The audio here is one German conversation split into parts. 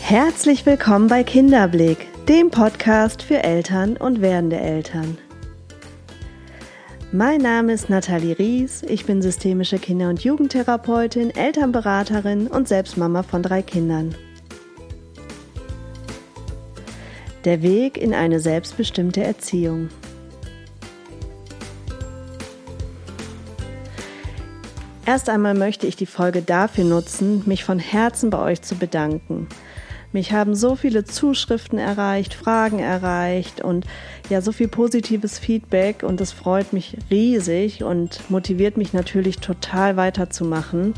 Herzlich willkommen bei Kinderblick, dem Podcast für Eltern und werdende Eltern. Mein Name ist Nathalie Ries, ich bin systemische Kinder- und Jugendtherapeutin, Elternberaterin und selbst Mama von drei Kindern. Der Weg in eine selbstbestimmte Erziehung. Erst einmal möchte ich die Folge dafür nutzen, mich von Herzen bei euch zu bedanken – mich haben so viele Zuschriften erreicht, Fragen erreicht und ja, so viel positives Feedback und das freut mich riesig und motiviert mich natürlich total weiterzumachen.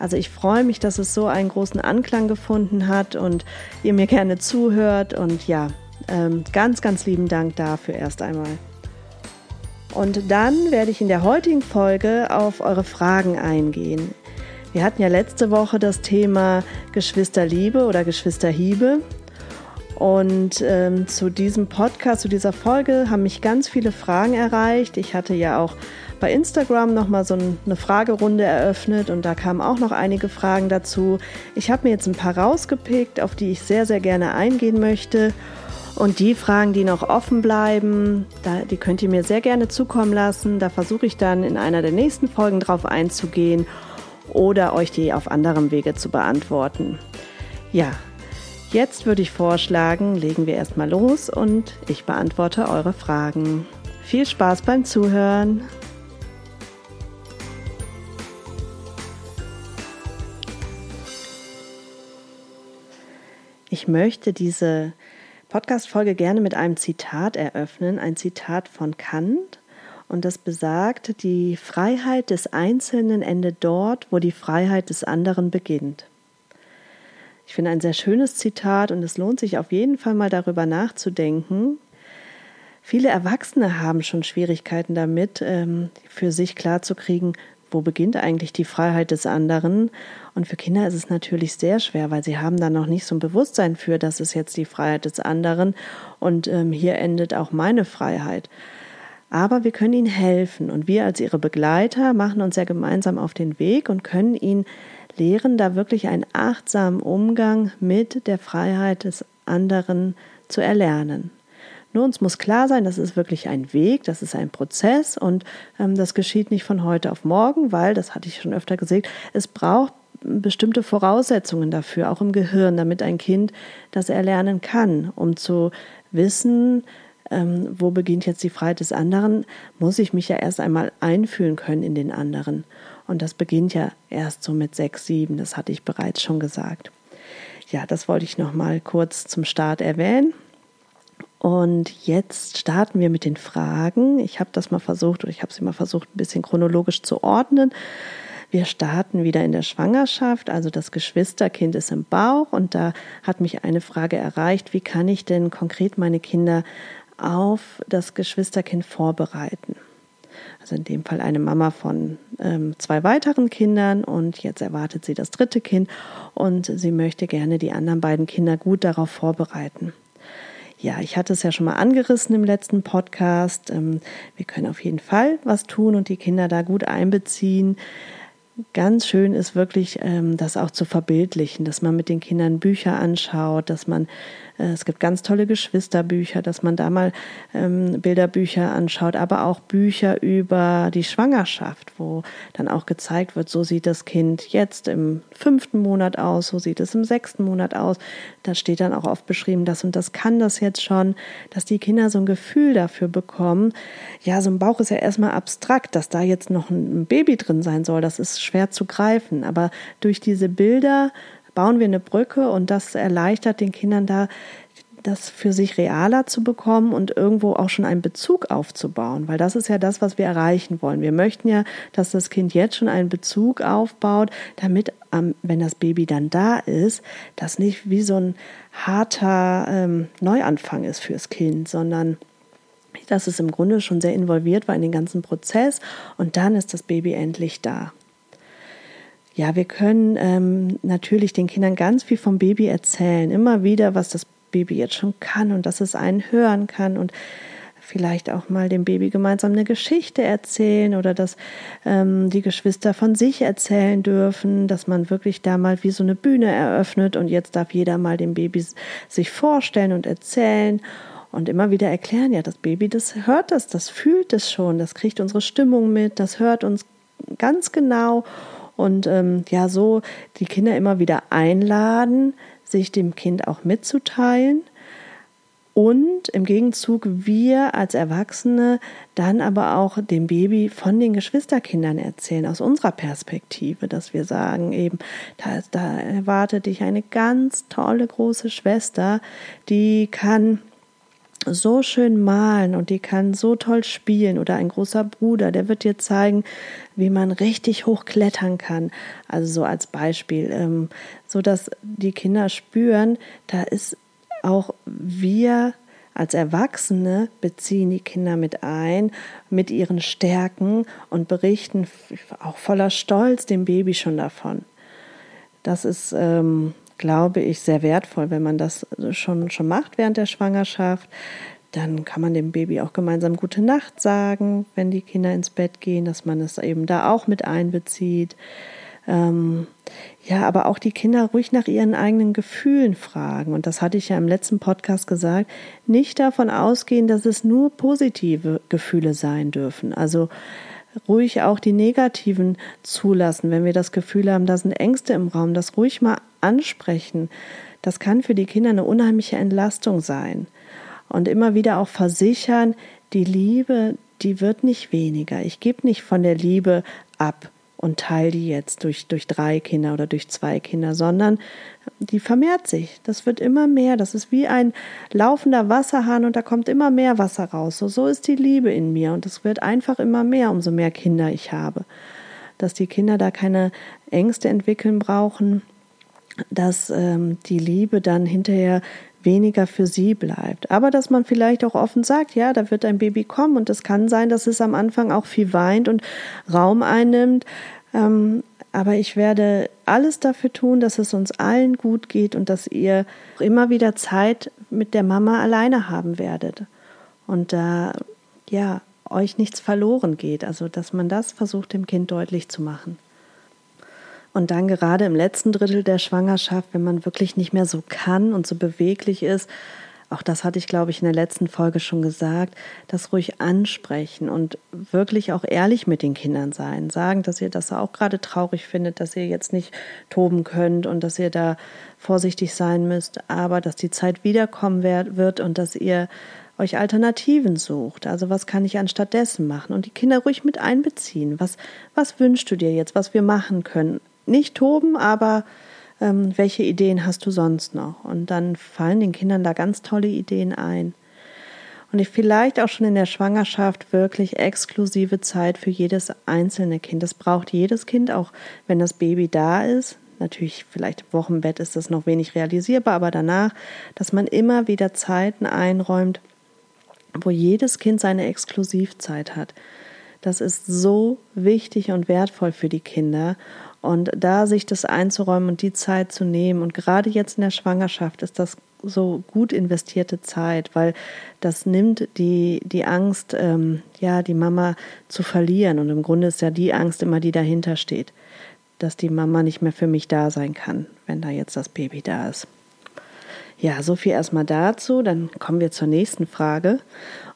Also ich freue mich, dass es so einen großen Anklang gefunden hat und ihr mir gerne zuhört und ja, ähm, ganz, ganz lieben Dank dafür erst einmal. Und dann werde ich in der heutigen Folge auf eure Fragen eingehen. Wir hatten ja letzte Woche das Thema Geschwisterliebe oder Geschwisterhiebe. Und ähm, zu diesem Podcast, zu dieser Folge haben mich ganz viele Fragen erreicht. Ich hatte ja auch bei Instagram nochmal so eine Fragerunde eröffnet und da kamen auch noch einige Fragen dazu. Ich habe mir jetzt ein paar rausgepickt, auf die ich sehr, sehr gerne eingehen möchte. Und die Fragen, die noch offen bleiben, da, die könnt ihr mir sehr gerne zukommen lassen. Da versuche ich dann in einer der nächsten Folgen drauf einzugehen oder euch die auf anderem Wege zu beantworten. Ja, jetzt würde ich vorschlagen, legen wir erstmal los und ich beantworte eure Fragen. Viel Spaß beim Zuhören! Ich möchte diese Podcast-Folge gerne mit einem Zitat eröffnen, ein Zitat von Kant. Und das besagt, die Freiheit des Einzelnen endet dort, wo die Freiheit des anderen beginnt. Ich finde ein sehr schönes Zitat und es lohnt sich auf jeden Fall mal darüber nachzudenken. Viele Erwachsene haben schon Schwierigkeiten damit, ähm, für sich klarzukriegen, wo beginnt eigentlich die Freiheit des anderen. Und für Kinder ist es natürlich sehr schwer, weil sie haben da noch nicht so ein Bewusstsein für, das ist jetzt die Freiheit des anderen und ähm, hier endet auch meine Freiheit. Aber wir können ihnen helfen und wir als ihre Begleiter machen uns ja gemeinsam auf den Weg und können ihnen lehren, da wirklich einen achtsamen Umgang mit der Freiheit des anderen zu erlernen. Nur uns muss klar sein, das ist wirklich ein Weg, das ist ein Prozess und ähm, das geschieht nicht von heute auf morgen, weil, das hatte ich schon öfter gesagt, es braucht bestimmte Voraussetzungen dafür, auch im Gehirn, damit ein Kind das erlernen kann, um zu wissen, ähm, wo beginnt jetzt die Freiheit des anderen, muss ich mich ja erst einmal einfühlen können in den anderen. Und das beginnt ja erst so mit sechs, sieben, das hatte ich bereits schon gesagt. Ja, das wollte ich noch mal kurz zum Start erwähnen. Und jetzt starten wir mit den Fragen. Ich habe das mal versucht oder ich habe sie mal versucht, ein bisschen chronologisch zu ordnen. Wir starten wieder in der Schwangerschaft, also das Geschwisterkind ist im Bauch und da hat mich eine Frage erreicht, wie kann ich denn konkret meine Kinder auf das Geschwisterkind vorbereiten. Also in dem Fall eine Mama von ähm, zwei weiteren Kindern und jetzt erwartet sie das dritte Kind und sie möchte gerne die anderen beiden Kinder gut darauf vorbereiten. Ja, ich hatte es ja schon mal angerissen im letzten Podcast. Ähm, wir können auf jeden Fall was tun und die Kinder da gut einbeziehen. Ganz schön ist wirklich, ähm, das auch zu verbildlichen, dass man mit den Kindern Bücher anschaut, dass man es gibt ganz tolle Geschwisterbücher, dass man da mal ähm, Bilderbücher anschaut, aber auch Bücher über die Schwangerschaft, wo dann auch gezeigt wird, so sieht das Kind jetzt im fünften Monat aus, so sieht es im sechsten Monat aus. Da steht dann auch oft beschrieben, das und das kann das jetzt schon, dass die Kinder so ein Gefühl dafür bekommen. Ja, so ein Bauch ist ja erstmal abstrakt, dass da jetzt noch ein Baby drin sein soll, das ist schwer zu greifen. Aber durch diese Bilder bauen wir eine Brücke und das erleichtert den Kindern da, das für sich realer zu bekommen und irgendwo auch schon einen Bezug aufzubauen, weil das ist ja das, was wir erreichen wollen. Wir möchten ja, dass das Kind jetzt schon einen Bezug aufbaut, damit, wenn das Baby dann da ist, das nicht wie so ein harter ähm, Neuanfang ist fürs Kind, sondern dass es im Grunde schon sehr involviert war in den ganzen Prozess und dann ist das Baby endlich da. Ja, wir können ähm, natürlich den Kindern ganz viel vom Baby erzählen, immer wieder, was das Baby jetzt schon kann und dass es einen hören kann und vielleicht auch mal dem Baby gemeinsam eine Geschichte erzählen oder dass ähm, die Geschwister von sich erzählen dürfen, dass man wirklich da mal wie so eine Bühne eröffnet und jetzt darf jeder mal dem Baby sich vorstellen und erzählen und immer wieder erklären, ja, das Baby, das hört das, das fühlt es schon, das kriegt unsere Stimmung mit, das hört uns ganz genau und ähm, ja, so die Kinder immer wieder einladen, sich dem Kind auch mitzuteilen. Und im Gegenzug wir als Erwachsene dann aber auch dem Baby von den Geschwisterkindern erzählen, aus unserer Perspektive, dass wir sagen eben, da, da erwartet dich eine ganz tolle große Schwester, die kann so schön malen und die kann so toll spielen oder ein großer Bruder, der wird dir zeigen, wie man richtig hoch klettern kann. Also so als Beispiel, ähm, so dass die Kinder spüren, da ist auch wir als Erwachsene beziehen die Kinder mit ein, mit ihren Stärken und berichten auch voller Stolz dem Baby schon davon. Das ist, ähm, glaube ich, sehr wertvoll, wenn man das schon, schon macht während der Schwangerschaft. Dann kann man dem Baby auch gemeinsam gute Nacht sagen, wenn die Kinder ins Bett gehen, dass man es eben da auch mit einbezieht. Ähm, ja, aber auch die Kinder ruhig nach ihren eigenen Gefühlen fragen. Und das hatte ich ja im letzten Podcast gesagt. Nicht davon ausgehen, dass es nur positive Gefühle sein dürfen. Also ruhig auch die negativen zulassen, wenn wir das Gefühl haben, da sind Ängste im Raum, das ruhig mal ansprechen. Das kann für die Kinder eine unheimliche Entlastung sein. Und immer wieder auch versichern, die Liebe, die wird nicht weniger. Ich gebe nicht von der Liebe ab und teile die jetzt durch, durch drei Kinder oder durch zwei Kinder, sondern die vermehrt sich. Das wird immer mehr. Das ist wie ein laufender Wasserhahn und da kommt immer mehr Wasser raus. So, so ist die Liebe in mir und es wird einfach immer mehr, umso mehr Kinder ich habe. Dass die Kinder da keine Ängste entwickeln brauchen, dass ähm, die Liebe dann hinterher weniger für sie bleibt. Aber dass man vielleicht auch offen sagt, ja, da wird ein Baby kommen und es kann sein, dass es am Anfang auch viel weint und Raum einnimmt. Ähm, aber ich werde alles dafür tun, dass es uns allen gut geht und dass ihr immer wieder Zeit mit der Mama alleine haben werdet. Und da, ja, euch nichts verloren geht. Also, dass man das versucht, dem Kind deutlich zu machen. Und dann gerade im letzten Drittel der Schwangerschaft, wenn man wirklich nicht mehr so kann und so beweglich ist, auch das hatte ich, glaube ich, in der letzten Folge schon gesagt, das ruhig ansprechen und wirklich auch ehrlich mit den Kindern sein. Sagen, dass ihr das auch gerade traurig findet, dass ihr jetzt nicht toben könnt und dass ihr da vorsichtig sein müsst, aber dass die Zeit wiederkommen wird und dass ihr euch Alternativen sucht. Also was kann ich anstattdessen machen? Und die Kinder ruhig mit einbeziehen. Was, was wünschst du dir jetzt, was wir machen können? Nicht toben, aber ähm, welche Ideen hast du sonst noch? Und dann fallen den Kindern da ganz tolle Ideen ein. Und ich vielleicht auch schon in der Schwangerschaft wirklich exklusive Zeit für jedes einzelne Kind. Das braucht jedes Kind, auch wenn das Baby da ist. Natürlich, vielleicht im Wochenbett ist das noch wenig realisierbar, aber danach, dass man immer wieder Zeiten einräumt, wo jedes Kind seine Exklusivzeit hat. Das ist so wichtig und wertvoll für die Kinder. Und da sich das einzuräumen und die Zeit zu nehmen und gerade jetzt in der Schwangerschaft ist das so gut investierte Zeit, weil das nimmt die, die Angst, ähm, ja, die Mama zu verlieren. Und im Grunde ist ja die Angst immer, die dahinter steht, dass die Mama nicht mehr für mich da sein kann, wenn da jetzt das Baby da ist. Ja, so viel erstmal dazu. Dann kommen wir zur nächsten Frage.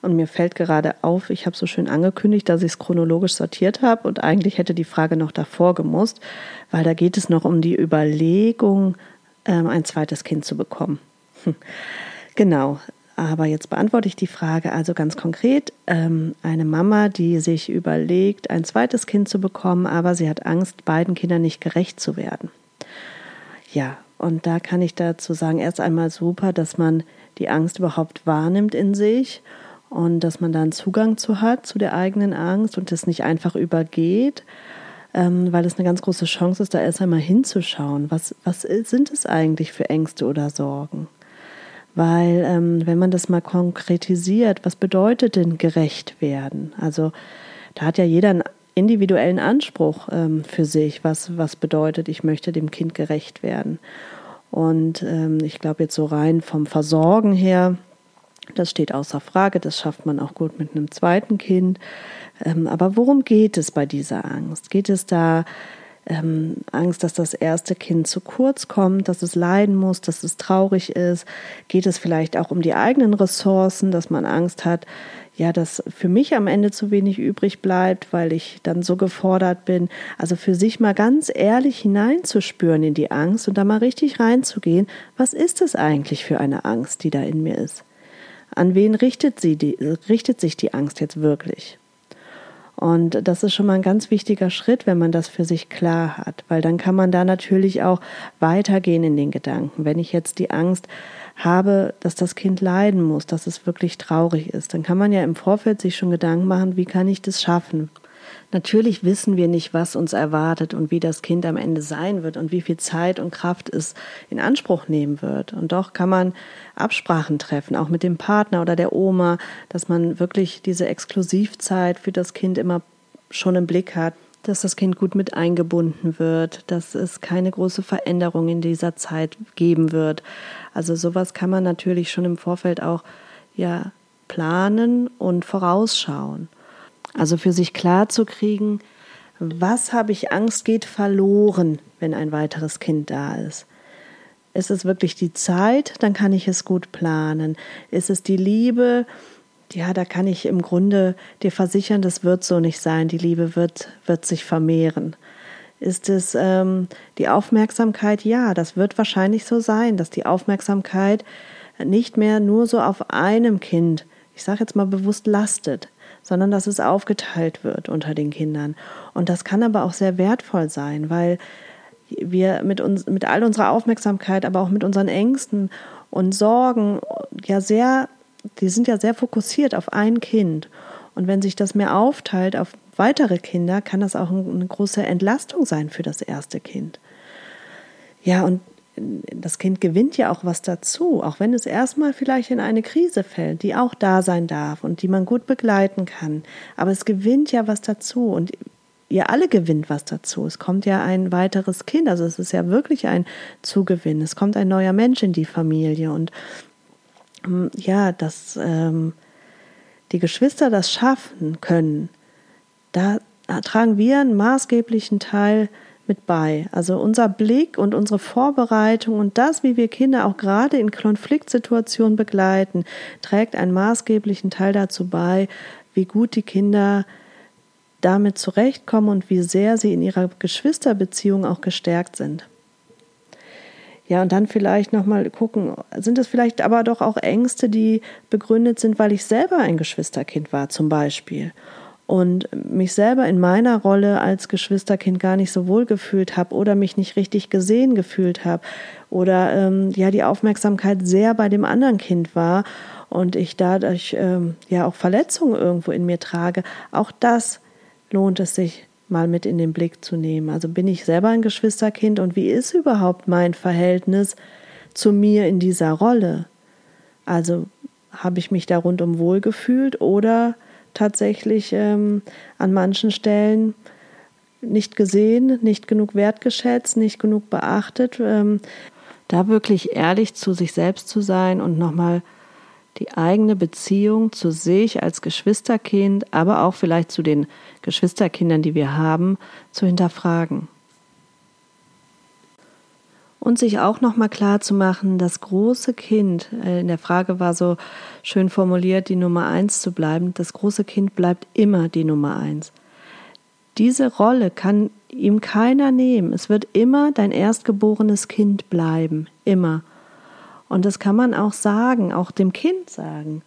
Und mir fällt gerade auf, ich habe so schön angekündigt, dass ich es chronologisch sortiert habe und eigentlich hätte die Frage noch davor gemusst, weil da geht es noch um die Überlegung, ähm, ein zweites Kind zu bekommen. Hm. Genau. Aber jetzt beantworte ich die Frage also ganz konkret. Ähm, eine Mama, die sich überlegt, ein zweites Kind zu bekommen, aber sie hat Angst, beiden Kindern nicht gerecht zu werden. Ja, und da kann ich dazu sagen, erst einmal super, dass man die Angst überhaupt wahrnimmt in sich und dass man da einen Zugang zu hat, zu der eigenen Angst und das nicht einfach übergeht, ähm, weil es eine ganz große Chance ist, da erst einmal hinzuschauen. Was, was sind es eigentlich für Ängste oder Sorgen? Weil, ähm, wenn man das mal konkretisiert, was bedeutet denn gerecht werden? Also, da hat ja jeder einen individuellen Anspruch ähm, für sich, was, was bedeutet, ich möchte dem Kind gerecht werden. Und ähm, ich glaube, jetzt so rein vom Versorgen her, Das steht außer Frage, das schafft man auch gut mit einem zweiten Kind. Ähm, aber worum geht es bei dieser Angst? Geht es da ähm, Angst, dass das erste Kind zu kurz kommt, dass es leiden muss, dass es traurig ist? Geht es vielleicht auch um die eigenen Ressourcen, dass man Angst hat, ja, dass für mich am Ende zu wenig übrig bleibt, weil ich dann so gefordert bin. Also für sich mal ganz ehrlich hineinzuspüren in die Angst und da mal richtig reinzugehen, was ist es eigentlich für eine Angst, die da in mir ist? An wen richtet, sie die, richtet sich die Angst jetzt wirklich? Und das ist schon mal ein ganz wichtiger Schritt, wenn man das für sich klar hat, weil dann kann man da natürlich auch weitergehen in den Gedanken. Wenn ich jetzt die Angst habe, dass das Kind leiden muss, dass es wirklich traurig ist, dann kann man ja im Vorfeld sich schon Gedanken machen, wie kann ich das schaffen? Natürlich wissen wir nicht, was uns erwartet und wie das Kind am Ende sein wird und wie viel Zeit und Kraft es in Anspruch nehmen wird. Und doch kann man Absprachen treffen, auch mit dem Partner oder der Oma, dass man wirklich diese Exklusivzeit für das Kind immer schon im Blick hat, dass das Kind gut mit eingebunden wird, dass es keine große Veränderung in dieser Zeit geben wird. Also sowas kann man natürlich schon im Vorfeld auch ja planen und vorausschauen. Also für sich klar zu kriegen, was habe ich Angst geht verloren, wenn ein weiteres Kind da ist. Ist es wirklich die Zeit, dann kann ich es gut planen. Ist es die Liebe, ja, da kann ich im Grunde dir versichern, das wird so nicht sein. Die Liebe wird, wird sich vermehren. Ist es ähm, die Aufmerksamkeit? Ja, das wird wahrscheinlich so sein, dass die Aufmerksamkeit nicht mehr nur so auf einem Kind, ich sage jetzt mal bewusst, lastet, sondern dass es aufgeteilt wird unter den Kindern. Und das kann aber auch sehr wertvoll sein, weil wir mit uns, mit all unserer Aufmerksamkeit, aber auch mit unseren Ängsten und Sorgen ja sehr, die sind ja sehr fokussiert auf ein Kind. Und wenn sich das mehr aufteilt auf weitere Kinder, kann das auch eine große Entlastung sein für das erste Kind. Ja, und das Kind gewinnt ja auch was dazu, auch wenn es erstmal vielleicht in eine Krise fällt, die auch da sein darf und die man gut begleiten kann. Aber es gewinnt ja was dazu und ihr alle gewinnt was dazu. Es kommt ja ein weiteres Kind, also es ist ja wirklich ein Zugewinn. Es kommt ein neuer Mensch in die Familie und ja, dass ähm, die Geschwister das schaffen können, da tragen wir einen maßgeblichen Teil mit bei. Also unser Blick und unsere Vorbereitung und das, wie wir Kinder auch gerade in Konfliktsituationen begleiten, trägt einen maßgeblichen Teil dazu bei, wie gut die Kinder damit zurechtkommen und wie sehr sie in ihrer Geschwisterbeziehung auch gestärkt sind. Ja, und dann vielleicht nochmal gucken, sind es vielleicht aber doch auch Ängste, die begründet sind, weil ich selber ein Geschwisterkind war, zum Beispiel und mich selber in meiner Rolle als Geschwisterkind gar nicht so wohl gefühlt habe oder mich nicht richtig gesehen gefühlt habe oder ähm, ja die Aufmerksamkeit sehr bei dem anderen Kind war und ich dadurch ähm, ja auch Verletzungen irgendwo in mir trage, auch das lohnt es sich mal mit in den Blick zu nehmen. Also bin ich selber ein Geschwisterkind und wie ist überhaupt mein Verhältnis zu mir in dieser Rolle? Also habe ich mich da rundum wohl gefühlt oder tatsächlich ähm, an manchen Stellen nicht gesehen, nicht genug wertgeschätzt, nicht genug beachtet. Ähm, da wirklich ehrlich zu sich selbst zu sein und nochmal die eigene Beziehung zu sich als Geschwisterkind, aber auch vielleicht zu den Geschwisterkindern, die wir haben, zu hinterfragen und sich auch noch mal klar zu machen, das große Kind, äh, in der Frage war so schön formuliert, die Nummer eins zu bleiben, das große Kind bleibt immer die Nummer eins. Diese Rolle kann ihm keiner nehmen. Es wird immer dein erstgeborenes Kind bleiben, immer. Und das kann man auch sagen, auch dem Kind sagen,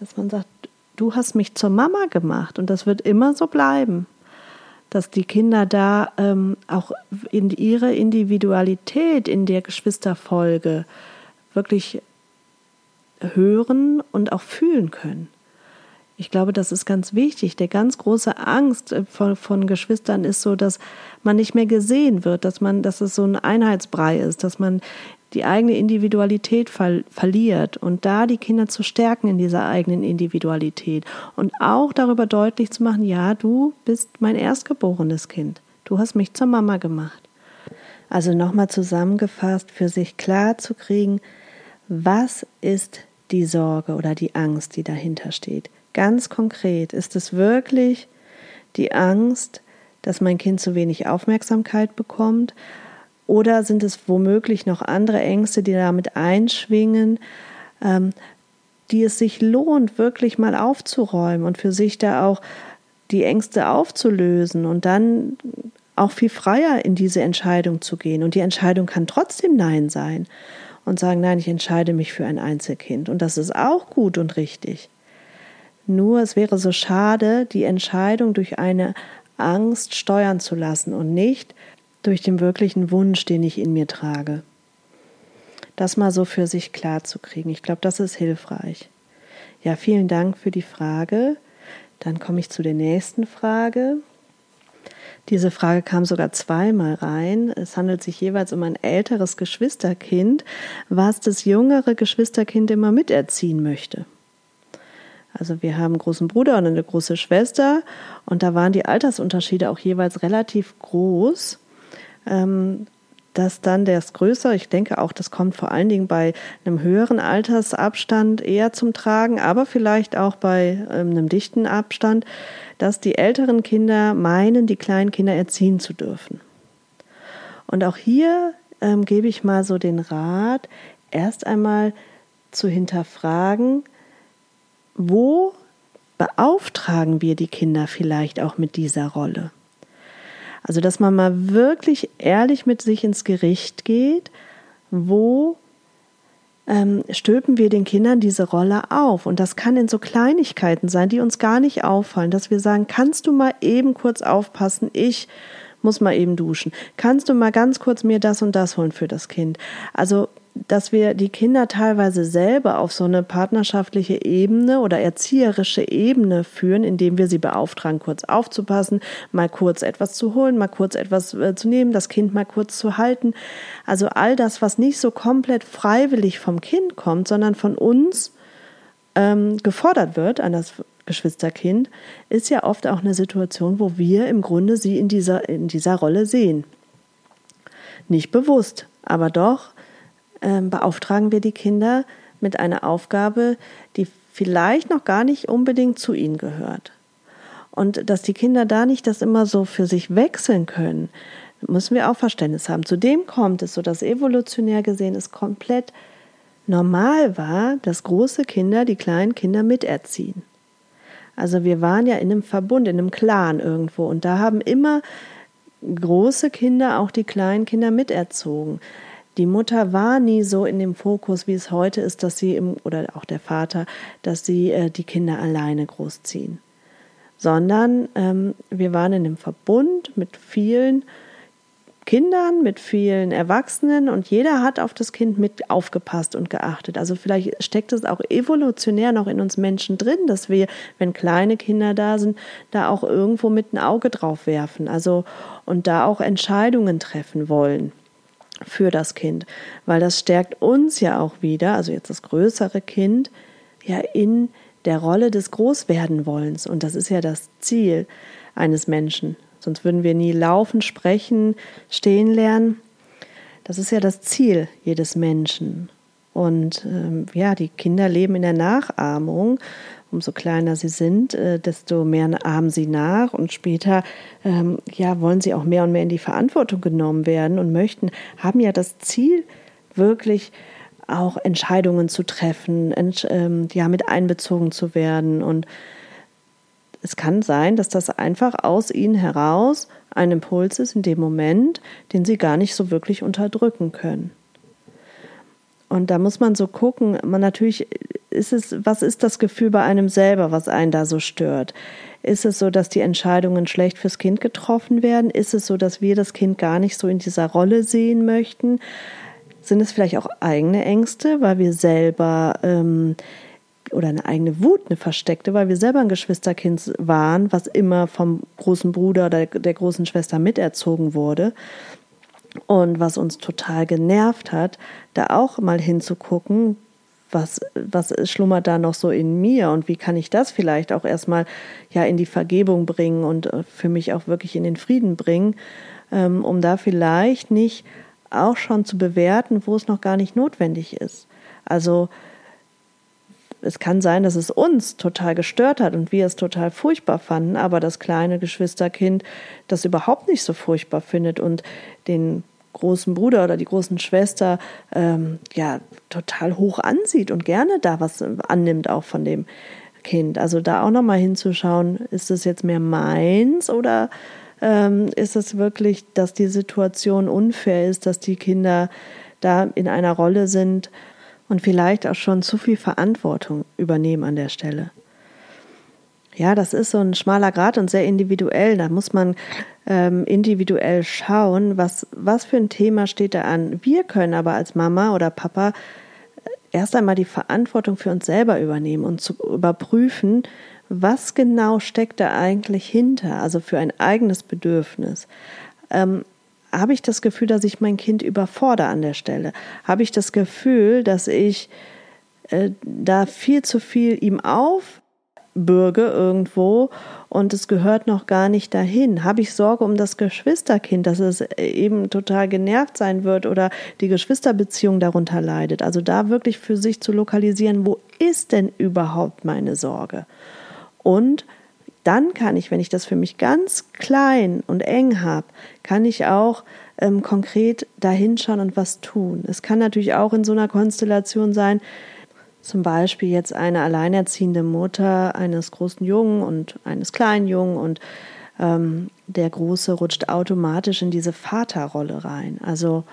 dass man sagt, du hast mich zur Mama gemacht und das wird immer so bleiben dass die Kinder da ähm, auch in ihre Individualität in der Geschwisterfolge wirklich hören und auch fühlen können. Ich glaube, das ist ganz wichtig. Der ganz große Angst äh, von, von, Geschwistern ist so, dass man nicht mehr gesehen wird, dass man, dass es so ein Einheitsbrei ist, dass man die eigene Individualität ver verliert und da die Kinder zu stärken in dieser eigenen Individualität und auch darüber deutlich zu machen, ja, du bist mein erstgeborenes Kind. Du hast mich zur Mama gemacht. Also nochmal zusammengefasst, für sich klar zu kriegen, was ist die Sorge oder die Angst, die dahinter steht? Ganz konkret, ist es wirklich die Angst, dass mein Kind zu wenig Aufmerksamkeit bekommt? Oder sind es womöglich noch andere Ängste, die damit einschwingen, ähm, die es sich lohnt, wirklich mal aufzuräumen und für sich da auch die Ängste aufzulösen und dann auch viel freier in diese Entscheidung zu gehen. Und die Entscheidung kann trotzdem Nein sein und sagen, nein, ich entscheide mich für ein Einzelkind. Und das ist auch gut und richtig. Nur es wäre so schade, die Entscheidung durch eine Angst steuern zu lassen und nicht durch den wirklichen Wunsch, den ich in mir trage. Das mal so für sich klar zu kriegen. Ich glaube, das ist hilfreich. Ja, vielen Dank für die Frage. Dann komme ich zu der nächsten Frage. Diese Frage kam sogar zweimal rein. Es handelt sich jeweils um ein älteres Geschwisterkind, was das jüngere Geschwisterkind immer miterziehen möchte. Also wir haben einen großen Bruder und eine große Schwester und da waren die Altersunterschiede auch jeweils relativ groß. Ähm, dass dann das Größere, ich denke auch, das kommt vor allen Dingen bei einem höheren Altersabstand eher zum Tragen, aber vielleicht auch bei ähm, einem dichten Abstand, dass die älteren Kinder meinen, die kleinen Kinder erziehen zu dürfen. Und auch hier ähm, gebe ich mal so den Rat, erst einmal zu hinterfragen, wo beauftragen wir die Kinder vielleicht auch mit dieser Rolle? Also, dass man mal wirklich ehrlich mit sich ins Gericht geht, wo ähm, stülpen wir den Kindern diese Rolle auf. Und das kann in so Kleinigkeiten sein, die uns gar nicht auffallen, dass wir sagen, kannst du mal eben kurz aufpassen, ich muss mal eben duschen. Kannst du mal ganz kurz mir das und das holen für das Kind? Also dass wir die Kinder teilweise selber auf so eine partnerschaftliche Ebene oder erzieherische Ebene führen, indem wir sie beauftragen, kurz aufzupassen, mal kurz etwas zu holen, mal kurz etwas äh, zu nehmen, das Kind mal kurz zu halten. Also all das, was nicht so komplett freiwillig vom Kind kommt, sondern von uns ähm, gefordert wird an das Geschwisterkind, ist ja oft auch eine Situation, wo wir im Grunde sie in dieser, in dieser Rolle sehen. Nicht bewusst, aber doch ähm, beauftragen wir die Kinder mit einer Aufgabe, die vielleicht noch gar nicht unbedingt zu ihnen gehört. Und dass die Kinder da nicht das immer so für sich wechseln können, müssen wir auch Verständnis haben. Zudem kommt es so, dass evolutionär gesehen es komplett normal war, dass große Kinder die kleinen Kinder miterziehen. Also wir waren ja in einem Verbund, in einem Clan irgendwo und da haben immer große Kinder auch die kleinen Kinder miterzogen die Mutter war nie so in dem Fokus, wie es heute ist, dass sie im, oder auch der Vater, dass sie äh, die Kinder alleine großziehen. Sondern ähm, wir waren in dem Verbund mit vielen Kindern, mit vielen Erwachsenen und jeder hat auf das Kind mit aufgepasst und geachtet. Also vielleicht steckt es auch evolutionär noch in uns Menschen drin, dass wir, wenn kleine Kinder da sind, da auch irgendwo mit ein Auge drauf werfen. Also und da auch Entscheidungen treffen wollen für das Kind, weil das stärkt uns ja auch wieder, also jetzt das größere Kind, ja in der Rolle des Großwerdenwollens und das ist ja das Ziel eines Menschen. Sonst würden wir nie laufen, sprechen, stehen lernen. Das ist ja das Ziel jedes Menschen. Und ähm, ja, die Kinder leben in der Nachahmung umso kleiner sie sind, äh, desto mehr ahmen sie nach und später ähm, ja, wollen sie auch mehr und mehr in die Verantwortung genommen werden und möchten, haben ja das Ziel, wirklich auch Entscheidungen zu treffen, ent, ähm, ja, mit einbezogen zu werden. Und es kann sein, dass das einfach aus ihnen heraus ein Impuls ist in dem Moment, den sie gar nicht so wirklich unterdrücken können. Und da muss man so gucken, man natürlich ist es, was ist das Gefühl bei einem selber, was einen da so stört? Ist es so, dass die Entscheidungen schlecht fürs Kind getroffen werden? Ist es so, dass wir das Kind gar nicht so in dieser Rolle sehen möchten? Sind es vielleicht auch eigene Ängste, weil wir selber ähm, oder eine eigene Wut, eine versteckte, weil wir selber ein Geschwisterkind waren, was immer vom großen Bruder oder der großen Schwester miterzogen wurde? Und was uns total genervt hat, da auch mal hinzugucken, was, was schlummert da noch so in mir und wie kann ich das vielleicht auch erstmal ja in die Vergebung bringen und äh, für mich auch wirklich in den Frieden bringen, ähm, um da vielleicht nicht auch schon zu bewerten, wo es noch gar nicht notwendig ist. Also es kann sein, dass es uns total gestört hat und wir es total furchtbar fanden, aber das kleine Geschwisterkind das überhaupt nicht so furchtbar findet und den großen Bruder oder die großen Schwester ähm, ja total hoch ansieht und gerne da was annimmt auch von dem Kind. Also da auch nochmal hinzuschauen, ist es jetzt mehr meins oder ähm, ist es wirklich, dass die Situation unfair ist, dass die Kinder da in einer Rolle sind, und vielleicht auch schon zu viel Verantwortung übernehmen an der Stelle. Ja, das ist so ein schmaler Grad und sehr individuell. Da muss man ähm, individuell schauen, was, was für ein Thema steht da an. Wir können aber als Mama oder Papa erst einmal die Verantwortung für uns selber übernehmen und zu überprüfen, was genau steckt da eigentlich hinter, also für ein eigenes Bedürfnis. Ähm, habe ich das Gefühl, dass ich mein Kind überfordere an der Stelle? Habe ich das Gefühl, dass ich äh, da viel zu viel ihm aufbürge irgendwo und es gehört noch gar nicht dahin? Habe ich Sorge um das Geschwisterkind, dass es eben total genervt sein wird oder die Geschwisterbeziehung darunter leidet? Also da wirklich für sich zu lokalisieren, wo ist denn überhaupt meine Sorge? Und dann kann ich, wenn ich das für mich ganz klein und eng habe, kann ich auch ähm, konkret dahinschauen und was tun. Es kann natürlich auch in so einer Konstellation sein, zum Beispiel jetzt eine alleinerziehende Mutter eines großen Jungen und eines kleinen Jungen und ähm, der Große rutscht automatisch in diese Vaterrolle rein. Also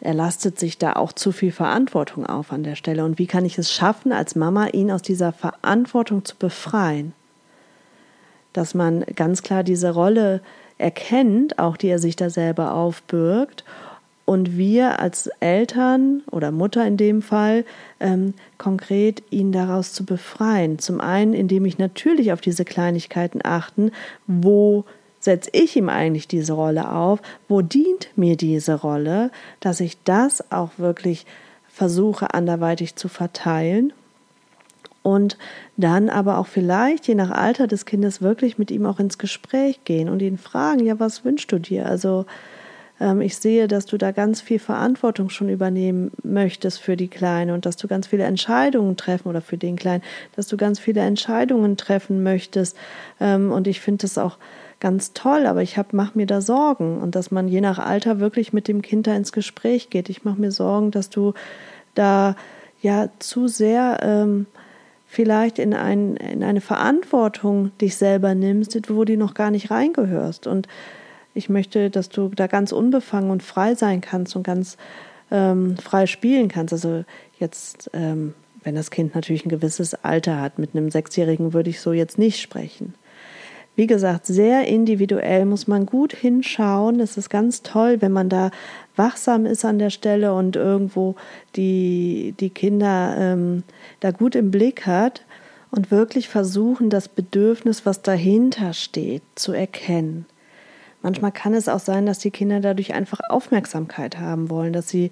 er lastet sich da auch zu viel Verantwortung auf an der Stelle. Und wie kann ich es schaffen, als Mama ihn aus dieser Verantwortung zu befreien? dass man ganz klar diese Rolle erkennt, auch die er sich da selber aufbürgt. Und wir als Eltern oder Mutter in dem Fall ähm, konkret ihn daraus zu befreien. Zum einen, indem ich natürlich auf diese Kleinigkeiten achten, wo setze ich ihm eigentlich diese Rolle auf, wo dient mir diese Rolle, dass ich das auch wirklich versuche anderweitig zu verteilen und dann aber auch vielleicht, je nach Alter des Kindes, wirklich mit ihm auch ins Gespräch gehen und ihn fragen, ja, was wünschst du dir? Also ich sehe, dass du da ganz viel Verantwortung schon übernehmen möchtest für die Kleine und dass du ganz viele Entscheidungen treffen oder für den Kleinen, dass du ganz viele Entscheidungen treffen möchtest. Ähm, und ich finde das auch ganz toll, aber ich mache mir da Sorgen und dass man je nach Alter wirklich mit dem Kind da ins Gespräch geht. Ich mache mir Sorgen, dass du da ja zu sehr ähm, vielleicht in, ein, in eine Verantwortung dich selber nimmst, wo du noch gar nicht reingehörst. Und ich möchte, dass du da ganz unbefangen und frei sein kannst und ganz ähm, frei spielen kannst. Also jetzt, ähm, wenn das Kind natürlich ein gewisses Alter hat, mit einem Sechsjährigen würde ich so jetzt nicht sprechen. Wie gesagt, sehr individuell muss man gut hinschauen. Es ist ganz toll, wenn man da wachsam ist an der Stelle und irgendwo die, die Kinder ähm, da gut im Blick hat und wirklich versuchen, das Bedürfnis, was dahinter steht, zu erkennen. Manchmal kann es auch sein, dass die Kinder dadurch einfach Aufmerksamkeit haben wollen, dass sie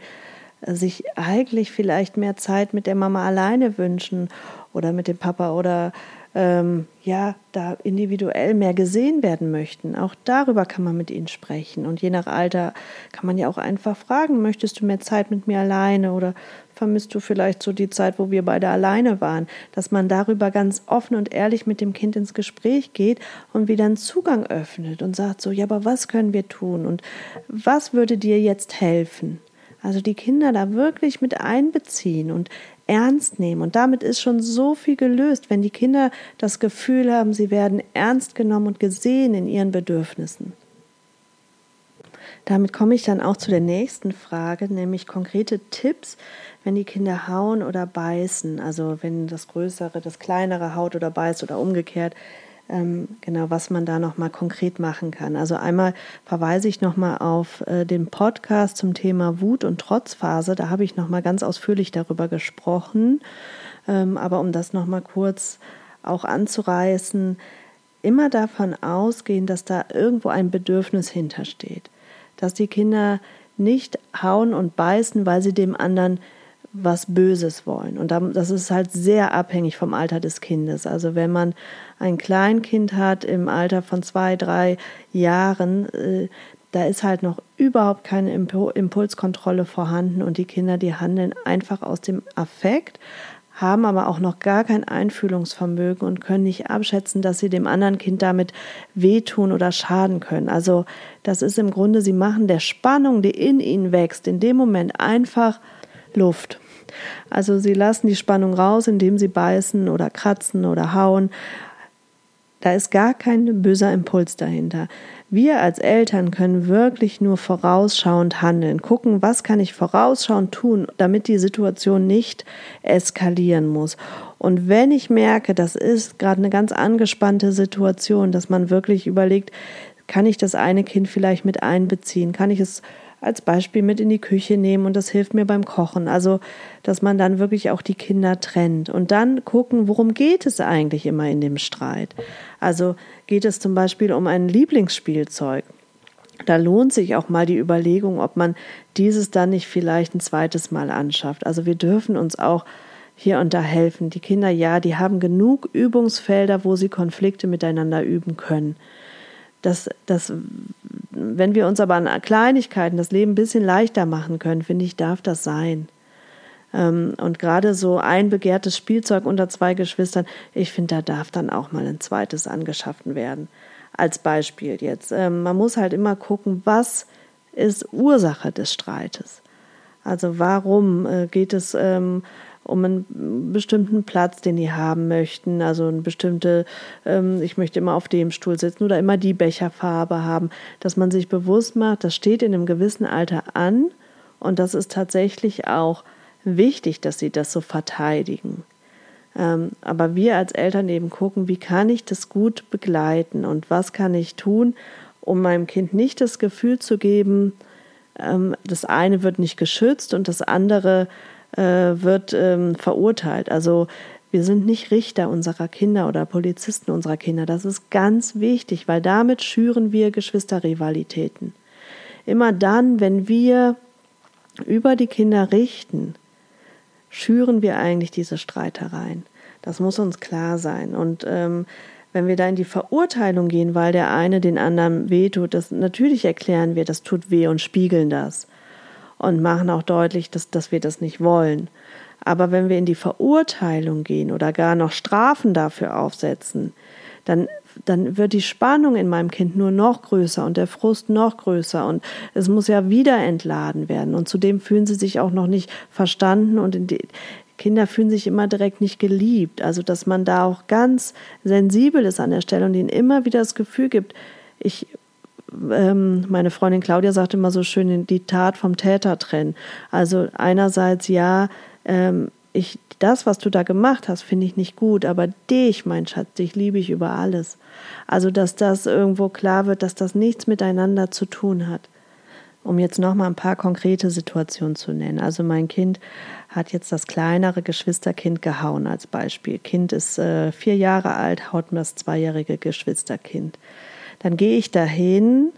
äh, sich eigentlich vielleicht mehr Zeit mit der Mama alleine wünschen oder mit dem Papa oder ähm, ja, da individuell mehr gesehen werden möchten. Auch darüber kann man mit ihnen sprechen. Und je nach Alter kann man ja auch einfach fragen, möchtest du mehr Zeit mit mir alleine oder vermisst du vielleicht so die Zeit, wo wir beide alleine waren, dass man darüber ganz offen und ehrlich mit dem Kind ins Gespräch geht und wieder einen Zugang öffnet und sagt so, ja, aber was können wir tun und was würde dir jetzt helfen? Also die Kinder da wirklich mit einbeziehen und ernst nehmen. Und damit ist schon so viel gelöst, wenn die Kinder das Gefühl haben, sie werden ernst genommen und gesehen in ihren Bedürfnissen. Damit komme ich dann auch zu der nächsten Frage, nämlich konkrete Tipps, wenn die Kinder hauen oder beißen. Also wenn das Größere das Kleinere haut oder beißt oder umgekehrt ähm, genau, was man da nochmal konkret machen kann. Also einmal verweise ich nochmal auf äh, den Podcast zum Thema Wut- und Trotzphase. Da habe ich nochmal ganz ausführlich darüber gesprochen. Ähm, aber um das nochmal kurz auch anzureißen, immer davon ausgehen, dass da irgendwo ein Bedürfnis hintersteht. Dass die Kinder nicht hauen und beißen, weil sie dem anderen was Böses wollen. Und das ist halt sehr abhängig vom Alter des Kindes. Also wenn man ein Kleinkind hat im Alter von zwei, drei Jahren, äh, da ist halt noch überhaupt keine Impulskontrolle vorhanden und die Kinder, die handeln einfach aus dem Affekt, haben aber auch noch gar kein Einfühlungsvermögen und können nicht abschätzen, dass sie dem anderen Kind damit wehtun oder schaden können. Also das ist im Grunde, sie machen der Spannung, die in ihnen wächst, in dem Moment einfach Luft. Also sie lassen die Spannung raus, indem sie beißen oder kratzen oder hauen. Da ist gar kein böser Impuls dahinter. Wir als Eltern können wirklich nur vorausschauend handeln, gucken, was kann ich vorausschauend tun, damit die Situation nicht eskalieren muss. Und wenn ich merke, das ist gerade eine ganz angespannte Situation, dass man wirklich überlegt, kann ich das eine Kind vielleicht mit einbeziehen? Kann ich es als Beispiel mit in die Küche nehmen und das hilft mir beim Kochen. Also, dass man dann wirklich auch die Kinder trennt und dann gucken, worum geht es eigentlich immer in dem Streit. Also geht es zum Beispiel um ein Lieblingsspielzeug. Da lohnt sich auch mal die Überlegung, ob man dieses dann nicht vielleicht ein zweites Mal anschafft. Also wir dürfen uns auch hier und da helfen. Die Kinder, ja, die haben genug Übungsfelder, wo sie Konflikte miteinander üben können. Das, das, wenn wir uns aber an Kleinigkeiten das Leben ein bisschen leichter machen können, finde ich, darf das sein. Ähm, und gerade so ein begehrtes Spielzeug unter zwei Geschwistern, ich finde, da darf dann auch mal ein zweites angeschafft werden. Als Beispiel jetzt. Ähm, man muss halt immer gucken, was ist Ursache des Streites. Also warum äh, geht es ähm, um einen bestimmten Platz, den die haben möchten, also eine bestimmte, ähm, ich möchte immer auf dem Stuhl sitzen oder immer die Becherfarbe haben, dass man sich bewusst macht, das steht in einem gewissen Alter an und das ist tatsächlich auch wichtig, dass sie das so verteidigen. Ähm, aber wir als Eltern eben gucken, wie kann ich das gut begleiten und was kann ich tun, um meinem Kind nicht das Gefühl zu geben, ähm, das eine wird nicht geschützt und das andere äh, wird ähm, verurteilt. Also wir sind nicht Richter unserer Kinder oder Polizisten unserer Kinder. Das ist ganz wichtig, weil damit schüren wir Geschwisterrivalitäten. Immer dann, wenn wir über die Kinder richten, schüren wir eigentlich diese Streitereien. Das muss uns klar sein. Und ähm, wenn wir da in die Verurteilung gehen, weil der eine den anderen wehtut, das natürlich erklären wir, das tut weh und spiegeln das und machen auch deutlich, dass, dass wir das nicht wollen. Aber wenn wir in die Verurteilung gehen oder gar noch Strafen dafür aufsetzen, dann, dann wird die Spannung in meinem Kind nur noch größer und der Frust noch größer und es muss ja wieder entladen werden. Und zudem fühlen sie sich auch noch nicht verstanden und die, Kinder fühlen sich immer direkt nicht geliebt. Also, dass man da auch ganz sensibel ist an der Stelle und ihnen immer wieder das Gefühl gibt, ich ähm, meine Freundin Claudia sagt immer so schön, die Tat vom Täter trennen. Also einerseits ja, ähm, ich, das, was du da gemacht hast, finde ich nicht gut, aber dich, mein Schatz, dich liebe ich über alles. Also, dass das irgendwo klar wird, dass das nichts miteinander zu tun hat. Um jetzt nochmal ein paar konkrete Situationen zu nennen. Also, mein Kind hat jetzt das kleinere Geschwisterkind gehauen als Beispiel. Kind ist äh, vier Jahre alt, haut mir das zweijährige Geschwisterkind dann gehe ich dahin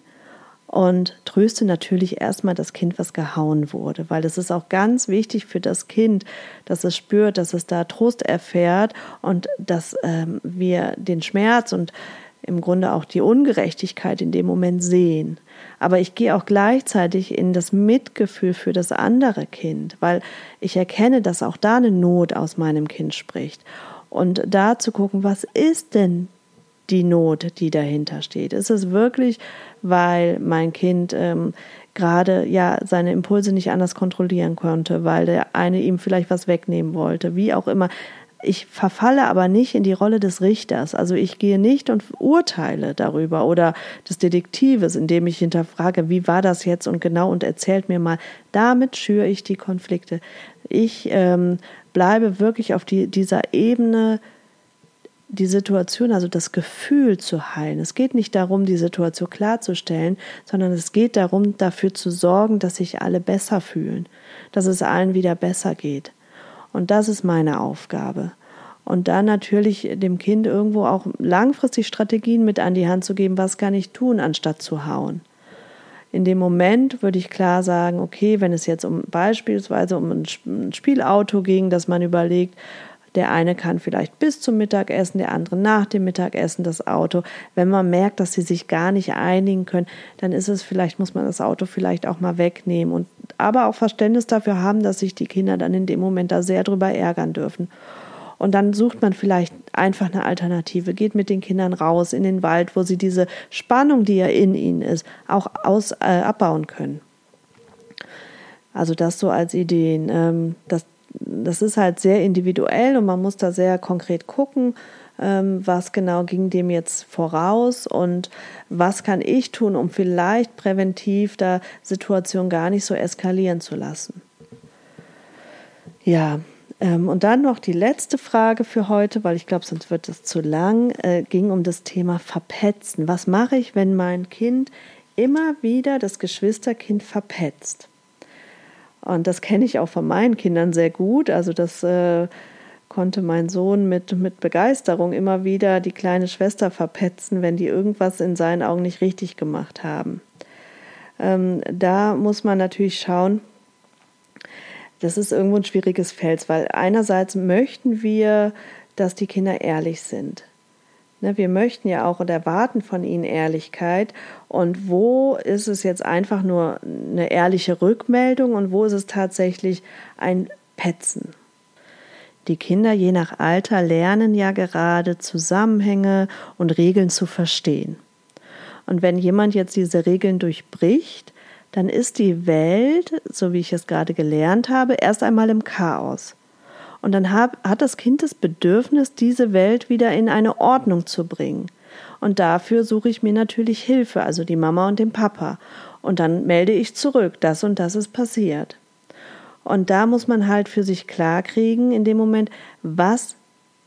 und tröste natürlich erstmal das Kind, was gehauen wurde, weil es ist auch ganz wichtig für das Kind, dass es spürt, dass es da Trost erfährt und dass ähm, wir den Schmerz und im Grunde auch die Ungerechtigkeit in dem Moment sehen. Aber ich gehe auch gleichzeitig in das Mitgefühl für das andere Kind, weil ich erkenne, dass auch da eine Not aus meinem Kind spricht. Und da zu gucken, was ist denn die Not, die dahinter steht? Ist es wirklich, weil mein Kind ähm, gerade ja seine Impulse nicht anders kontrollieren konnte, weil der eine ihm vielleicht was wegnehmen wollte, wie auch immer. Ich verfalle aber nicht in die Rolle des Richters. Also ich gehe nicht und urteile darüber oder des Detektives, indem ich hinterfrage, wie war das jetzt und genau und erzählt mir mal. Damit schüre ich die Konflikte. Ich ähm, bleibe wirklich auf die, dieser Ebene die Situation, also das Gefühl zu heilen. Es geht nicht darum, die Situation klarzustellen, sondern es geht darum, dafür zu sorgen, dass sich alle besser fühlen, dass es allen wieder besser geht. Und das ist meine Aufgabe. Und dann natürlich dem Kind irgendwo auch langfristig Strategien mit an die Hand zu geben, was kann ich tun, anstatt zu hauen. In dem Moment würde ich klar sagen, okay, wenn es jetzt um beispielsweise um ein Spielauto ging, dass man überlegt, Der eine kann vielleicht bis zum Mittagessen, der andere nach dem Mittagessen das Auto. Wenn man merkt, dass sie sich gar nicht einigen können, dann ist es vielleicht, muss man das Auto vielleicht auch mal wegnehmen und aber auch Verständnis dafür haben, dass sich die Kinder dann in dem Moment da sehr drüber ärgern dürfen. Und dann sucht man vielleicht einfach eine Alternative, geht mit den Kindern raus in den Wald, wo sie diese Spannung, die ja in ihnen ist, auch aus, äh, abbauen können. Also das so als Ideen. Ähm, das, das ist halt sehr individuell und man muss da sehr konkret gucken, ähm, was genau ging dem jetzt voraus und was kann ich tun, um vielleicht präventiv da Situation gar nicht so eskalieren zu lassen. Ja, ähm, und dann noch die letzte Frage für heute, weil ich glaube, sonst wird es zu lang, äh, ging um das Thema Verpetzen. Was mache ich, wenn mein Kind immer wieder das Geschwisterkind verpetzt? Und das kenne ich auch von meinen Kindern sehr gut. Also das äh, konnte mein Sohn mit, mit Begeisterung immer wieder die kleine Schwester verpetzen, wenn die irgendwas in seinen Augen nicht richtig gemacht haben. Ähm, da muss man natürlich schauen, das ist irgendwo ein schwieriges Feld, weil einerseits möchten wir, dass die Kinder ehrlich sind. Ne, wir möchten ja auch und erwarten von ihnen Ehrlichkeit. Und wo ist es jetzt einfach nur eine ehrliche Rückmeldung und wo ist es tatsächlich ein Petzen? Die Kinder je nach Alter lernen ja gerade Zusammenhänge und Regeln zu verstehen. Und wenn jemand jetzt diese Regeln durchbricht, dann ist die Welt, so wie ich es gerade gelernt habe, erst einmal im Chaos. Und dann hat das Kind das Bedürfnis, diese Welt wieder in eine Ordnung zu bringen. Und dafür suche ich mir natürlich Hilfe, also die Mama und den Papa. Und dann melde ich zurück, das und das ist passiert. Und da muss man halt für sich klarkriegen in dem Moment, was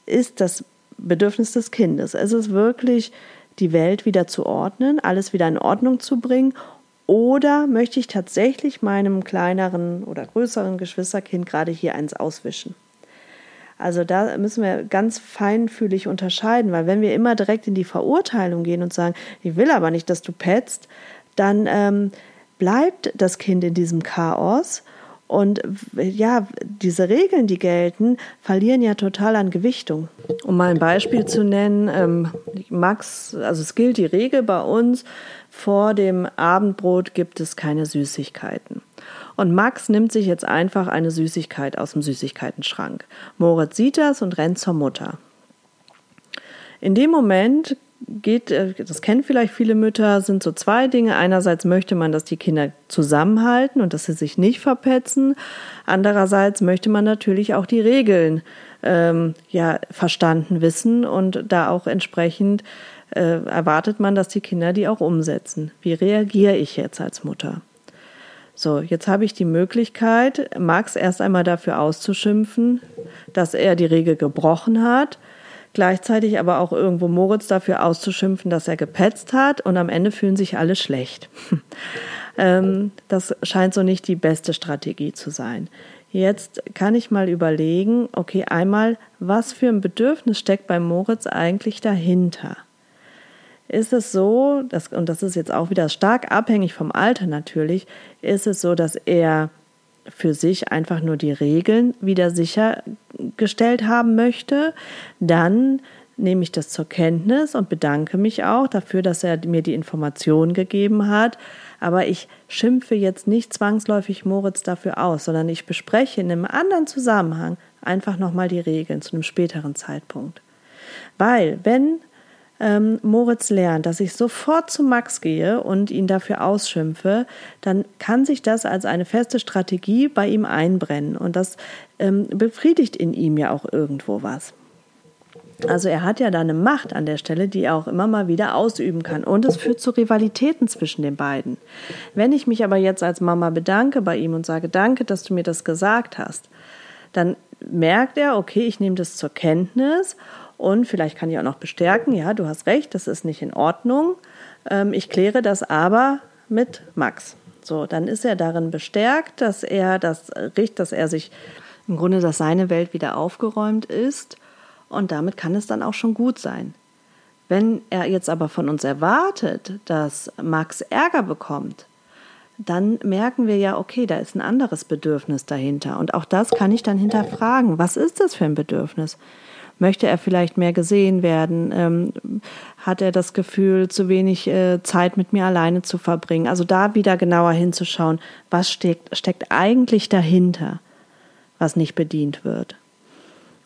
ist das Bedürfnis des Kindes? Es ist wirklich die Welt wieder zu ordnen, alles wieder in Ordnung zu bringen oder möchte ich tatsächlich meinem kleineren oder größeren Geschwisterkind gerade hier eins auswischen? Also da müssen wir ganz feinfühlig unterscheiden, weil wenn wir immer direkt in die Verurteilung gehen und sagen, ich will aber nicht, dass du petzt, dann ähm, bleibt das Kind in diesem Chaos und ja, diese Regeln, die gelten, verlieren ja total an Gewichtung. Um mal ein Beispiel zu nennen, ähm, Max, also es gilt die Regel bei uns, vor dem Abendbrot gibt es keine Süßigkeiten. Und Max nimmt sich jetzt einfach eine Süßigkeit aus dem Süßigkeitenschrank. Moritz sieht das und rennt zur Mutter. In dem Moment geht, äh, das kennen vielleicht viele Mütter, sind so zwei Dinge. Einerseits möchte man, dass die Kinder zusammenhalten und dass sie sich nicht verpetzen. Andererseits möchte man natürlich auch die Regeln ähm, ja verstanden wissen und da auch entsprechend äh, erwartet man, dass die Kinder die auch umsetzen. Wie reagiere ich jetzt als Mutter? So, jetzt habe ich die Möglichkeit, Max erst einmal dafür auszuschimpfen, dass er die Regel gebrochen hat, gleichzeitig aber auch irgendwo Moritz dafür auszuschimpfen, dass er gepetzt hat und am Ende fühlen sich alle schlecht. ähm, das scheint so nicht die beste Strategie zu sein. Jetzt kann ich mal überlegen, okay, einmal, was für ein Bedürfnis steckt bei Moritz eigentlich dahinter? Ist es so, dass, und das ist jetzt auch wieder stark abhängig vom Alter natürlich, ist es so, dass er für sich einfach nur die Regeln wieder sichergestellt haben möchte, dann nehme ich das zur Kenntnis und bedanke mich auch dafür, dass er mir die Information gegeben hat. Aber ich schimpfe jetzt nicht zwangsläufig Moritz dafür aus, sondern ich bespreche in einem anderen Zusammenhang einfach nochmal die Regeln zu einem späteren Zeitpunkt. Weil, wenn ähm, Moritz lernt, dass ich sofort zu Max gehe und ihn dafür ausschimpfe, dann kann sich das als eine feste Strategie bei ihm einbrennen. Und das ähm, befriedigt in ihm ja auch irgendwo was. Also er hat ja da eine Macht an der Stelle, die er auch immer mal wieder ausüben kann. Und es führt zu Rivalitäten zwischen den beiden. Wenn ich mich aber jetzt als Mama bedanke bei ihm und sage, danke, dass du mir das gesagt hast, dann merkt er, okay, ich nehme das zur Kenntnis und vielleicht kann ich auch noch bestärken, ja, du hast recht, das ist nicht in Ordnung. Ähm, ich kläre das aber mit Max. So, dann ist er darin bestärkt, dass er das riecht, dass er sich im Grunde, dass seine Welt wieder aufgeräumt ist. Und damit kann es dann auch schon gut sein. Wenn er jetzt aber von uns erwartet, dass Max Ärger bekommt, dann merken wir ja, okay, da ist ein anderes Bedürfnis dahinter. Und auch das kann ich dann hinterfragen. Was ist das für ein Bedürfnis? Möchte er vielleicht mehr gesehen werden? Ähm, hat er das Gefühl, zu wenig äh, Zeit mit mir alleine zu verbringen? Also da wieder genauer hinzuschauen, was steckt, steckt eigentlich dahinter, was nicht bedient wird.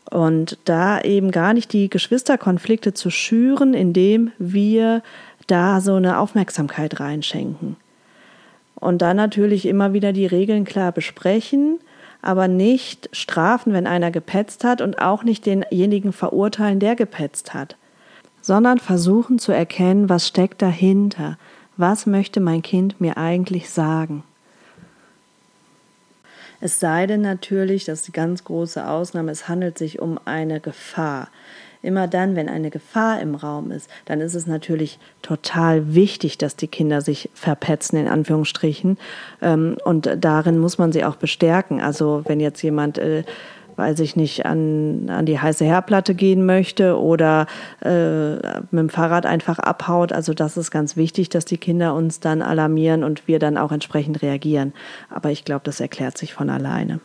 Und da eben gar nicht die Geschwisterkonflikte zu schüren, indem wir da so eine Aufmerksamkeit reinschenken. Und dann natürlich immer wieder die Regeln klar besprechen, aber nicht strafen, wenn einer gepetzt hat und auch nicht denjenigen verurteilen, der gepetzt hat, sondern versuchen zu erkennen, was steckt dahinter, was möchte mein Kind mir eigentlich sagen. Es sei denn natürlich, das ist die ganz große Ausnahme, es handelt sich um eine Gefahr. Immer dann, wenn eine Gefahr im Raum ist, dann ist es natürlich total wichtig, dass die Kinder sich verpetzen, in Anführungsstrichen. Ähm, und darin muss man sie auch bestärken. Also wenn jetzt jemand äh, weiß ich nicht, an, an die heiße Herdplatte gehen möchte oder äh, mit dem Fahrrad einfach abhaut. Also das ist ganz wichtig, dass die Kinder uns dann alarmieren und wir dann auch entsprechend reagieren. Aber ich glaube, das erklärt sich von alleine.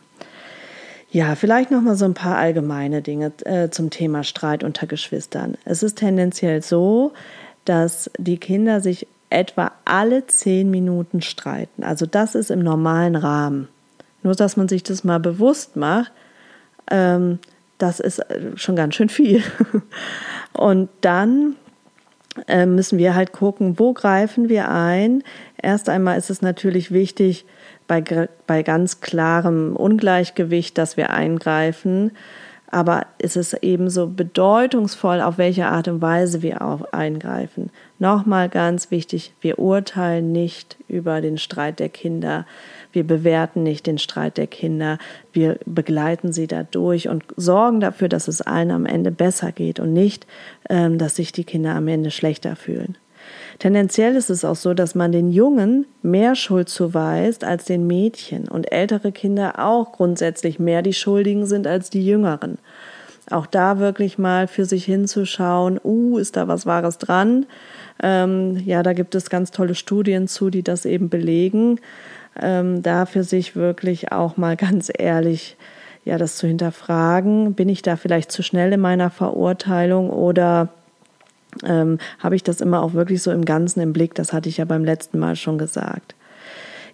Ja, vielleicht noch mal so ein paar allgemeine Dinge äh, zum Thema Streit unter Geschwistern. Es ist tendenziell so, dass die Kinder sich etwa alle zehn Minuten streiten. Also das ist im normalen Rahmen. Nur, dass man sich das mal bewusst macht, ähm, das ist äh, schon ganz schön viel. Und dann äh, müssen wir halt gucken, wo greifen wir ein. Erst einmal ist es natürlich wichtig, bei, bei ganz klarem Ungleichgewicht, dass wir eingreifen. Aber ist es ebenso bedeutungsvoll, auf welche Art und Weise wir auch eingreifen. Nochmal ganz wichtig, wir urteilen nicht über den Streit der Kinder. Wir bewerten nicht den Streit der Kinder. Wir begleiten sie dadurch und sorgen dafür, dass es allen am Ende besser geht und nicht, ähm, dass sich die Kinder am Ende schlechter fühlen. Tendenziell ist es auch so, dass man den Jungen mehr Schuld zuweist als den Mädchen und ältere Kinder auch grundsätzlich mehr die Schuldigen sind als die Jüngeren. Auch da wirklich mal für sich hinzuschauen, uh, ist da was Wahres dran? Ähm, ja, da gibt es ganz tolle Studien zu, die das eben belegen. Ähm, da für sich wirklich auch mal ganz ehrlich, ja, das zu hinterfragen. Bin ich da vielleicht zu schnell in meiner Verurteilung oder ähm, habe ich das immer auch wirklich so im Ganzen im Blick. Das hatte ich ja beim letzten Mal schon gesagt.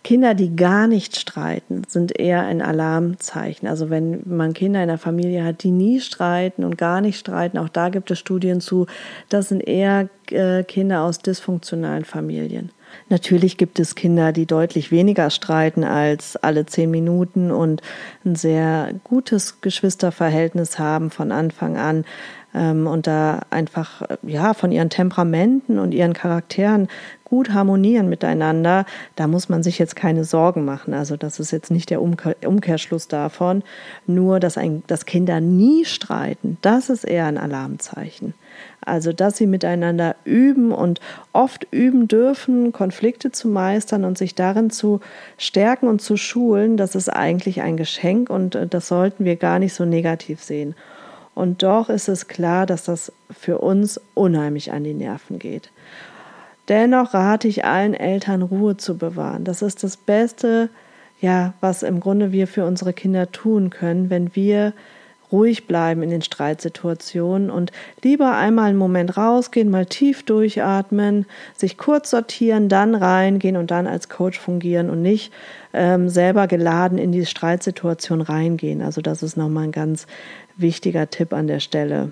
Kinder, die gar nicht streiten, sind eher ein Alarmzeichen. Also wenn man Kinder in der Familie hat, die nie streiten und gar nicht streiten, auch da gibt es Studien zu, das sind eher äh, Kinder aus dysfunktionalen Familien. Natürlich gibt es Kinder, die deutlich weniger streiten als alle zehn Minuten und ein sehr gutes Geschwisterverhältnis haben von Anfang an und da einfach ja von ihren Temperamenten und ihren Charakteren gut harmonieren miteinander, da muss man sich jetzt keine Sorgen machen. Also das ist jetzt nicht der Umkehr, Umkehrschluss davon. Nur, dass, ein, dass Kinder nie streiten, das ist eher ein Alarmzeichen. Also, dass sie miteinander üben und oft üben dürfen, Konflikte zu meistern und sich darin zu stärken und zu schulen, das ist eigentlich ein Geschenk und äh, das sollten wir gar nicht so negativ sehen. Und doch ist es klar, dass das für uns unheimlich an die Nerven geht. Dennoch rate ich allen Eltern, Ruhe zu bewahren. Das ist das Beste, ja, was im Grunde wir für unsere Kinder tun können, wenn wir ruhig bleiben in den Streitsituationen und lieber einmal einen Moment rausgehen, mal tief durchatmen, sich kurz sortieren, dann reingehen und dann als Coach fungieren und nicht ähm, selber geladen in die Streitsituation reingehen. Also das ist nochmal ein ganz wichtiger Tipp an der Stelle.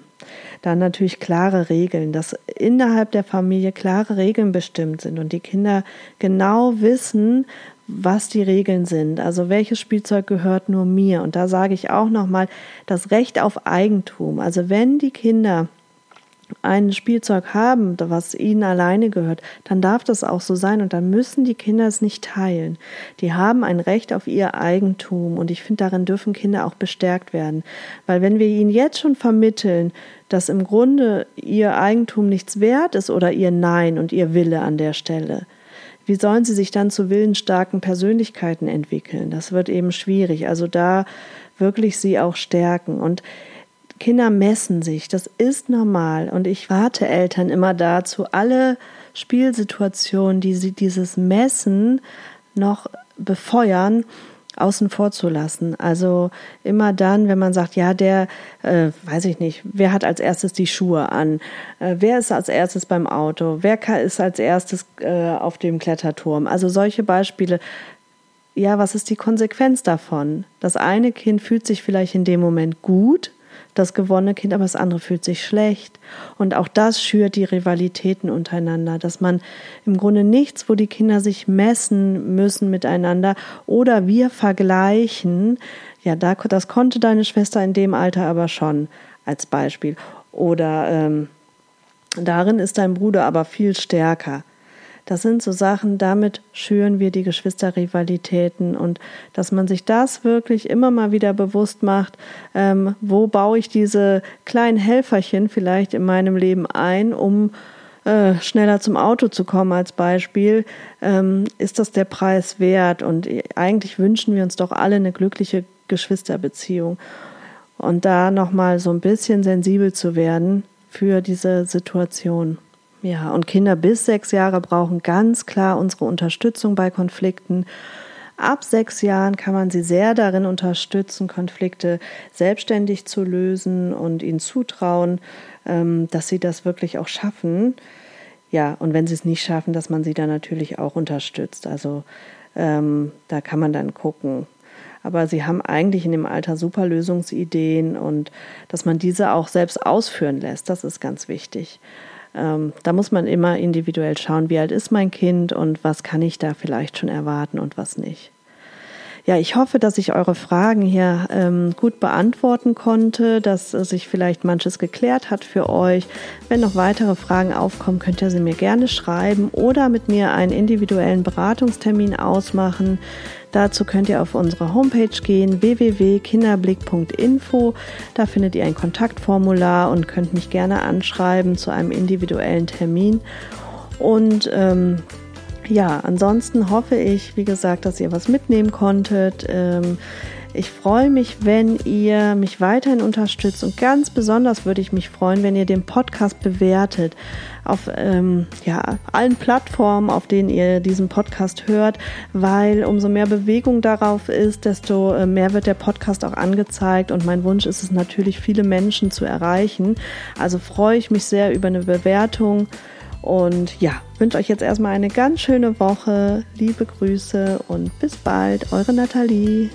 Dann natürlich klare Regeln, dass innerhalb der Familie klare Regeln bestimmt sind und die Kinder genau wissen, was die Regeln sind. Also welches Spielzeug gehört nur mir. Und da sage ich auch nochmal das Recht auf Eigentum. Also wenn die Kinder ein Spielzeug haben, was ihnen alleine gehört, dann darf das auch so sein und dann müssen die Kinder es nicht teilen. Die haben ein Recht auf ihr Eigentum und ich finde, darin dürfen Kinder auch bestärkt werden. Weil wenn wir ihnen jetzt schon vermitteln, dass im Grunde ihr Eigentum nichts wert ist oder ihr Nein und ihr Wille an der Stelle, wie sollen sie sich dann zu willensstarken Persönlichkeiten entwickeln? Das wird eben schwierig. Also da wirklich sie auch stärken und Kinder messen sich, das ist normal. Und ich warte Eltern immer dazu, alle Spielsituationen, die sie dieses Messen noch befeuern, außen vor zu lassen. Also immer dann, wenn man sagt, ja, der, äh, weiß ich nicht, wer hat als erstes die Schuhe an? Äh, wer ist als erstes beim Auto? Wer ist als erstes äh, auf dem Kletterturm? Also solche Beispiele. Ja, was ist die Konsequenz davon? Das eine Kind fühlt sich vielleicht in dem Moment gut, das gewonnene Kind, aber das andere fühlt sich schlecht. Und auch das schürt die Rivalitäten untereinander, dass man im Grunde nichts, wo die Kinder sich messen müssen miteinander oder wir vergleichen. Ja, da, das konnte deine Schwester in dem Alter aber schon als Beispiel. Oder ähm, darin ist dein Bruder aber viel stärker. Das sind so Sachen, damit schüren wir die Geschwisterrivalitäten und dass man sich das wirklich immer mal wieder bewusst macht, ähm, wo baue ich diese kleinen Helferchen vielleicht in meinem Leben ein, um äh, schneller zum Auto zu kommen als Beispiel, ähm, ist das der Preis wert? Und eigentlich wünschen wir uns doch alle eine glückliche Geschwisterbeziehung. Und da nochmal so ein bisschen sensibel zu werden für diese Situation. Ja, und Kinder bis sechs Jahre brauchen ganz klar unsere Unterstützung bei Konflikten. Ab sechs Jahren kann man sie sehr darin unterstützen, Konflikte selbstständig zu lösen und ihnen zutrauen, ähm, dass sie das wirklich auch schaffen. Ja, und wenn sie es nicht schaffen, dass man sie dann natürlich auch unterstützt. Also ähm, da kann man dann gucken. Aber sie haben eigentlich in dem Alter super Lösungsideen und dass man diese auch selbst ausführen lässt, das ist ganz wichtig. Ähm, da muss man immer individuell schauen, wie alt ist mein Kind und was kann ich da vielleicht schon erwarten und was nicht. Ja, ich hoffe, dass ich eure Fragen hier ähm, gut beantworten konnte, dass sich vielleicht manches geklärt hat für euch. Wenn noch weitere Fragen aufkommen, könnt ihr sie mir gerne schreiben oder mit mir einen individuellen Beratungstermin ausmachen. Dazu könnt ihr auf unsere Homepage gehen, www.kinderblick.info. Da findet ihr ein Kontaktformular und könnt mich gerne anschreiben zu einem individuellen Termin. Und ähm, ja, ansonsten hoffe ich, wie gesagt, dass ihr was mitnehmen konntet. Ähm, ich freue mich, wenn ihr mich weiterhin unterstützt und ganz besonders würde ich mich freuen, wenn ihr den Podcast bewertet auf ähm, ja, allen Plattformen, auf denen ihr diesen Podcast hört, weil umso mehr Bewegung darauf ist, desto äh, mehr wird der Podcast auch angezeigt und mein Wunsch ist es natürlich, viele Menschen zu erreichen. Also freue ich mich sehr über eine Bewertung. Und ja, wünsche euch jetzt erstmal eine ganz schöne Woche. Liebe Grüße und bis bald, eure Nathalie.